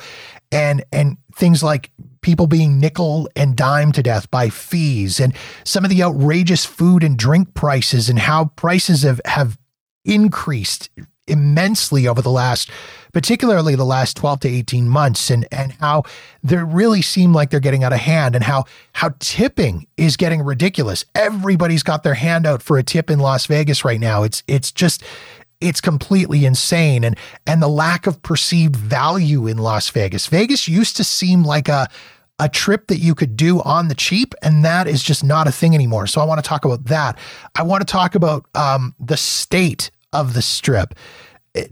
and and things like people being nickel and dime to death by fees, and some of the outrageous food and drink prices, and how prices have have increased immensely over the last particularly the last 12 to 18 months and and how they really seem like they're getting out of hand and how how tipping is getting ridiculous. Everybody's got their hand out for a tip in Las Vegas right now. It's it's just it's completely insane and and the lack of perceived value in Las Vegas. Vegas used to seem like a a trip that you could do on the cheap, and that is just not a thing anymore. So I want to talk about that. I want to talk about um, the state of the strip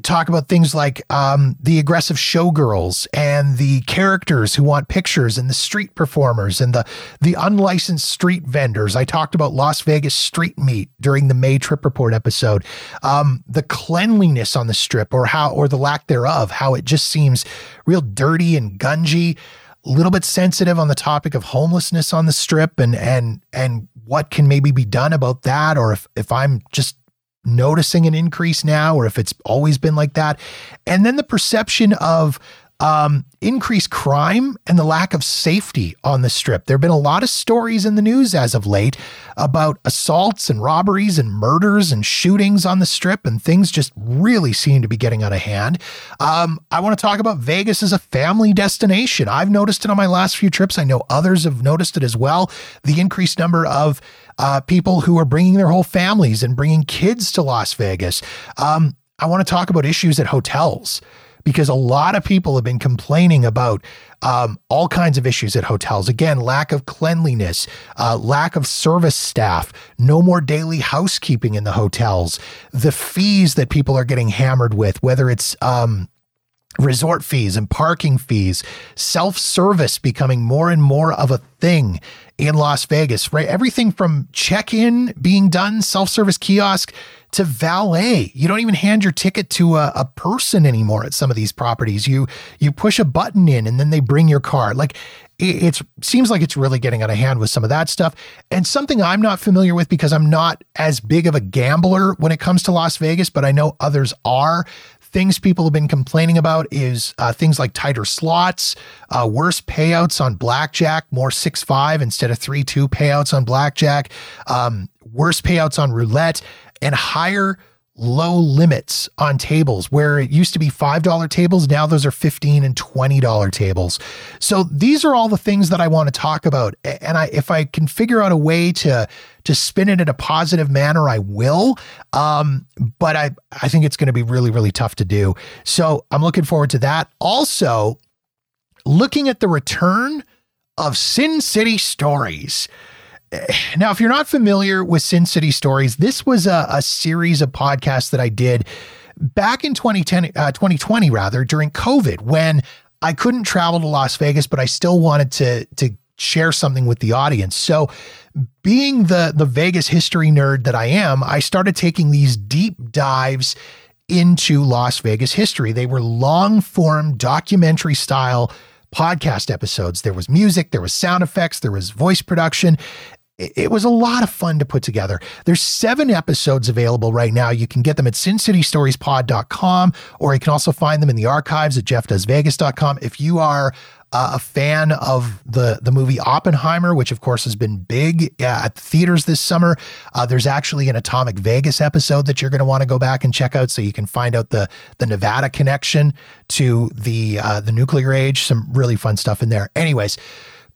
talk about things like um, the aggressive showgirls and the characters who want pictures and the street performers and the the unlicensed street vendors. I talked about Las Vegas street meat during the May Trip Report episode. Um, the cleanliness on the strip or how or the lack thereof, how it just seems real dirty and gungy. A little bit sensitive on the topic of homelessness on the strip and and and what can maybe be done about that or if if I'm just noticing an increase now or if it's always been like that. And then the perception of um, increased crime and the lack of safety on the strip. There have been a lot of stories in the news as of late about assaults and robberies and murders and shootings on the strip, and things just really seem to be getting out of hand. Um, I want to talk about Vegas as a family destination. I've noticed it on my last few trips. I know others have noticed it as well. The increased number of uh, people who are bringing their whole families and bringing kids to Las Vegas. Um, I want to talk about issues at hotels because a lot of people have been complaining about um, all kinds of issues at hotels. Again, lack of cleanliness, uh, lack of service staff, no more daily housekeeping in the hotels, the fees that people are getting hammered with, whether it's um, resort fees and parking fees, self service becoming more and more of a thing in Las Vegas, right? Everything from check in being done, self service kiosk to valet. You don't even hand your ticket to a, a, person anymore at some of these properties. You you push a button in and then they bring your car. Like it seems like it's really getting out of hand with some of that stuff. And something I'm not familiar with because I'm not as big of a gambler when it comes to Las Vegas, but I know others are things people have been complaining about is uh, things like tighter slots, uh, worse payouts on blackjack, more six five instead of three two payouts on blackjack, um, worse payouts on roulette, and higher low limits on tables where it used to be $5 tables now those are 15 and $20 tables. So these are all the things that i want to talk about. And i if i can figure out a way to to spin it in a positive manner i will. Um, but i i think it's going to be really really tough to do. So i'm looking forward to that. Also looking at the return of sin city stories now, if you're not familiar with Sin City Stories, this was a, a series of podcasts that I did back in 2010, uh, 2020, rather, during COVID, when I couldn't travel to Las Vegas, but I still wanted to, to share something with the audience. So, being the the Vegas history nerd that I am, I started taking these deep dives into Las Vegas history. They were long form documentary style podcast episodes. There was music, there was sound effects, there was voice production. It was a lot of fun to put together. There's seven episodes available right now. You can get them at sincitystoriespod.com, or you can also find them in the archives at jeffdoesvegas.com. If you are uh, a fan of the the movie Oppenheimer, which of course has been big uh, at the theaters this summer. Uh, there's actually an Atomic Vegas episode that you're going to want to go back and check out, so you can find out the the Nevada connection to the uh, the nuclear age. Some really fun stuff in there. Anyways,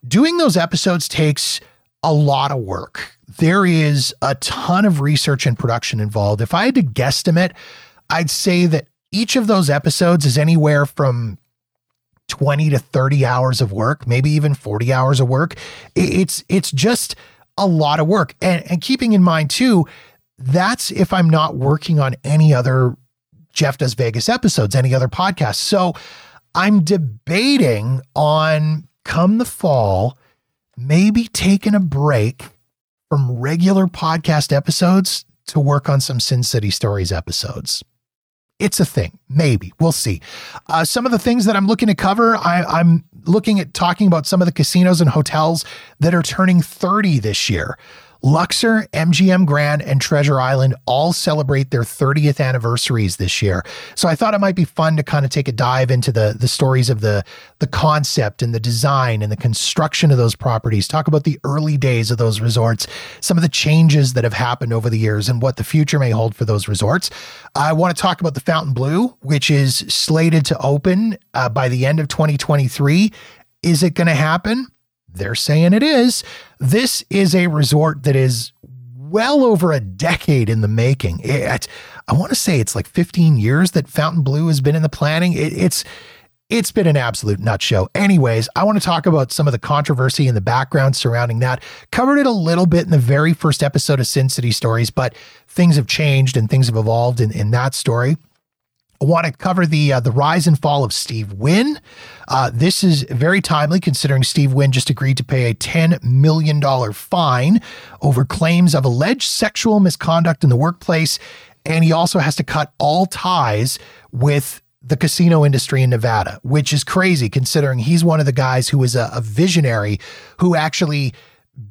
doing those episodes takes a lot of work. There is a ton of research and production involved. If I had to guesstimate, I'd say that each of those episodes is anywhere from 20 to 30 hours of work, maybe even 40 hours of work. It's it's just a lot of work. And, and keeping in mind too, that's if I'm not working on any other Jeff Does Vegas episodes, any other podcasts. So I'm debating on come the fall, maybe taking a break from regular podcast episodes to work on some Sin City Stories episodes it's a thing. Maybe we'll see. Uh, some of the things that I'm looking to cover, I, am looking at talking about some of the casinos and hotels that are turning 30 this year. Luxor, MGM Grand, and Treasure Island all celebrate their 30th anniversaries this year. So I thought it might be fun to kind of take a dive into the the stories of the the concept and the design and the construction of those properties. Talk about the early days of those resorts, some of the changes that have happened over the years, and what the future may hold for those resorts. I want to talk about the Fontainebleau, which is slated to open uh, by the end of 2023. Is it going to happen? They're saying it is. This is a resort that is well over a decade in the making. It, I want to say it's like 15 years that Fontainebleau has been in the planning. It, it's it's been an absolute nut show. Anyways, I want to talk about some of the controversy in the background surrounding that. Covered it a little bit in the very first episode of Sin City Stories, but things have changed and things have evolved in, in that story. Want to cover the uh, the rise and fall of Steve Wynn. Uh, this is very timely considering Steve Wynn just agreed to pay a $10 million fine over claims of alleged sexual misconduct in the workplace. And he also has to cut all ties with the casino industry in Nevada, which is crazy considering he's one of the guys who is a, a visionary who actually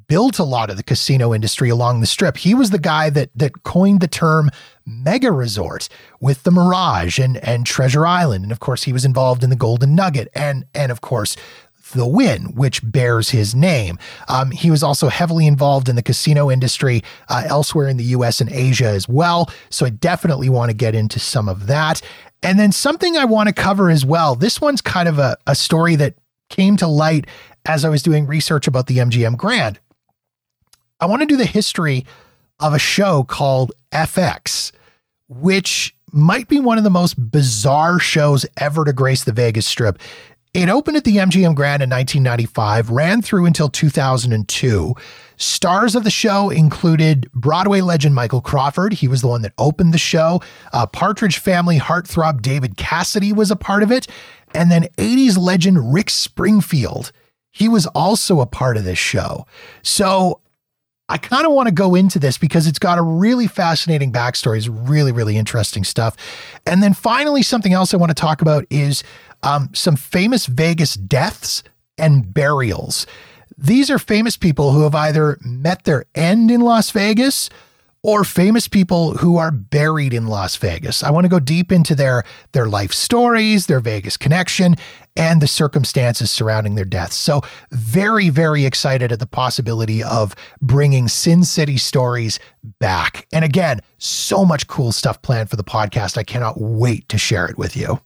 built a lot of the casino industry along the strip. He was the guy that that coined the term mega resort with the Mirage and and Treasure Island, and of course he was involved in the Golden Nugget and and of course the Wynn, which bears his name. Um, he was also heavily involved in the casino industry uh, elsewhere in the US and Asia as well. So I definitely want to get into some of that. And then something I want to cover as well. This one's kind of a, a story that came to light as I was doing research about the MGM Grand. I want to do the history of a show called FX, which might be one of the most bizarre shows ever to grace the Vegas Strip. It opened at the MGM Grand in 1995, ran through until 2002. Stars of the show included Broadway legend Michael Crawford. He was the one that opened the show. Uh, Partridge Family heartthrob David Cassidy was a part of it. And then 80s legend Rick Springfield. He was also a part of this show. So I kind of want to go into this because it's got a really fascinating backstory. It's really, really interesting stuff. And then finally, something else I want to talk about is um, some famous Vegas deaths and burials. These are famous people who have either met their end in Las Vegas or famous people who are buried in Las Vegas. I want to go deep into their their life stories, their Vegas connection, and the circumstances surrounding their deaths. So, very very excited at the possibility of bringing Sin City stories back. And again, so much cool stuff planned for the podcast. I cannot wait to share it with you.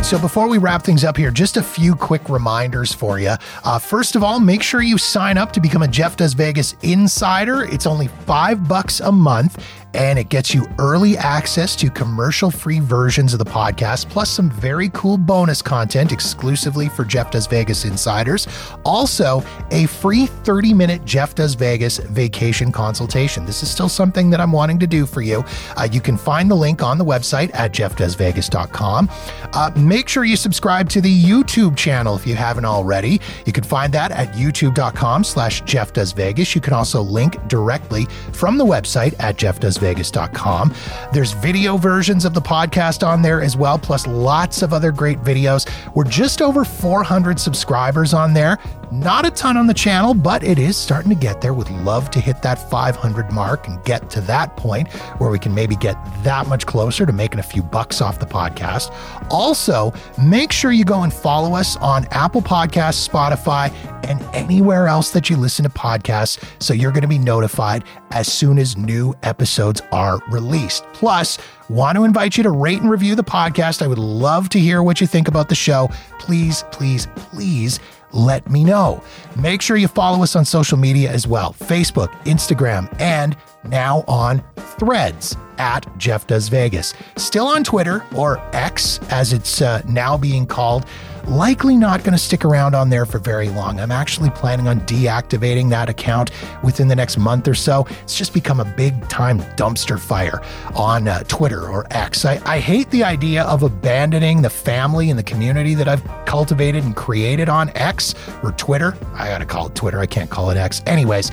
Right, so before we wrap things up here, just a few quick reminders for you. Uh, first of all, make sure you sign up to become a Jeff Does Vegas insider. It's only five bucks a month, and it gets you early access to commercial free versions of the podcast, plus some very cool bonus content exclusively for Jeff Does Vegas insiders. Also, a free 30 minute Jeff Does Vegas vacation consultation. This is still something that I'm wanting to do for you. Uh, you can find the link on the website at jeffdoesvegas.com. Uh, make sure you subscribe to the YouTube channel if you haven't already. You can find that at youtube.com slash Jeff Does Vegas. You can also link directly from the website at jeffdoesvegas.com. There's video versions of the podcast on there as well, plus lots of other great videos. We're just over 400 subscribers on there. Not a ton on the channel, but it is starting to get there. Would love to hit that 500 mark and get to that point where we can maybe get that much closer to making a few bucks off the podcast. Also, make sure you go and follow us on Apple Podcasts, Spotify, and anywhere else that you listen to podcasts so you're going to be notified as soon as new episodes are released. Plus, want to invite you to rate and review the podcast. I would love to hear what you think about the show. Please, please, please let me know. Make sure you follow us on social media as well Facebook, Instagram, and now on threads at Jeff Does Vegas. Still on Twitter or X as it's uh, now being called likely not going to stick around on there for very long. I'm actually planning on deactivating that account within the next month or so. It's just become a big time dumpster fire on uh, Twitter or X. I, I hate the idea of abandoning the family and the community that I've cultivated and created on X or Twitter. I got to call it Twitter. I can't call it X. Anyways,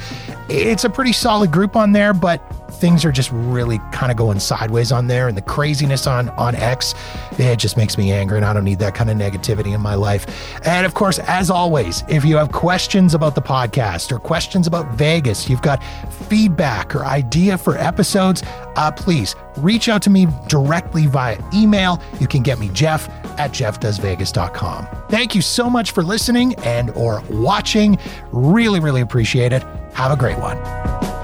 it's a pretty solid group on there, but things are just really kind of going sideways on there and the craziness on on X it just makes me angry and I don't need that kind of negativity in my life. And of course, as always, if you have questions about the podcast or questions about Vegas, you've got feedback or idea for episodes, uh, please reach out to me directly via email. You can get me Jeff at jeffdoesvegas.com. Thank you so much for listening and or watching. Really, really appreciate it. Have a great one.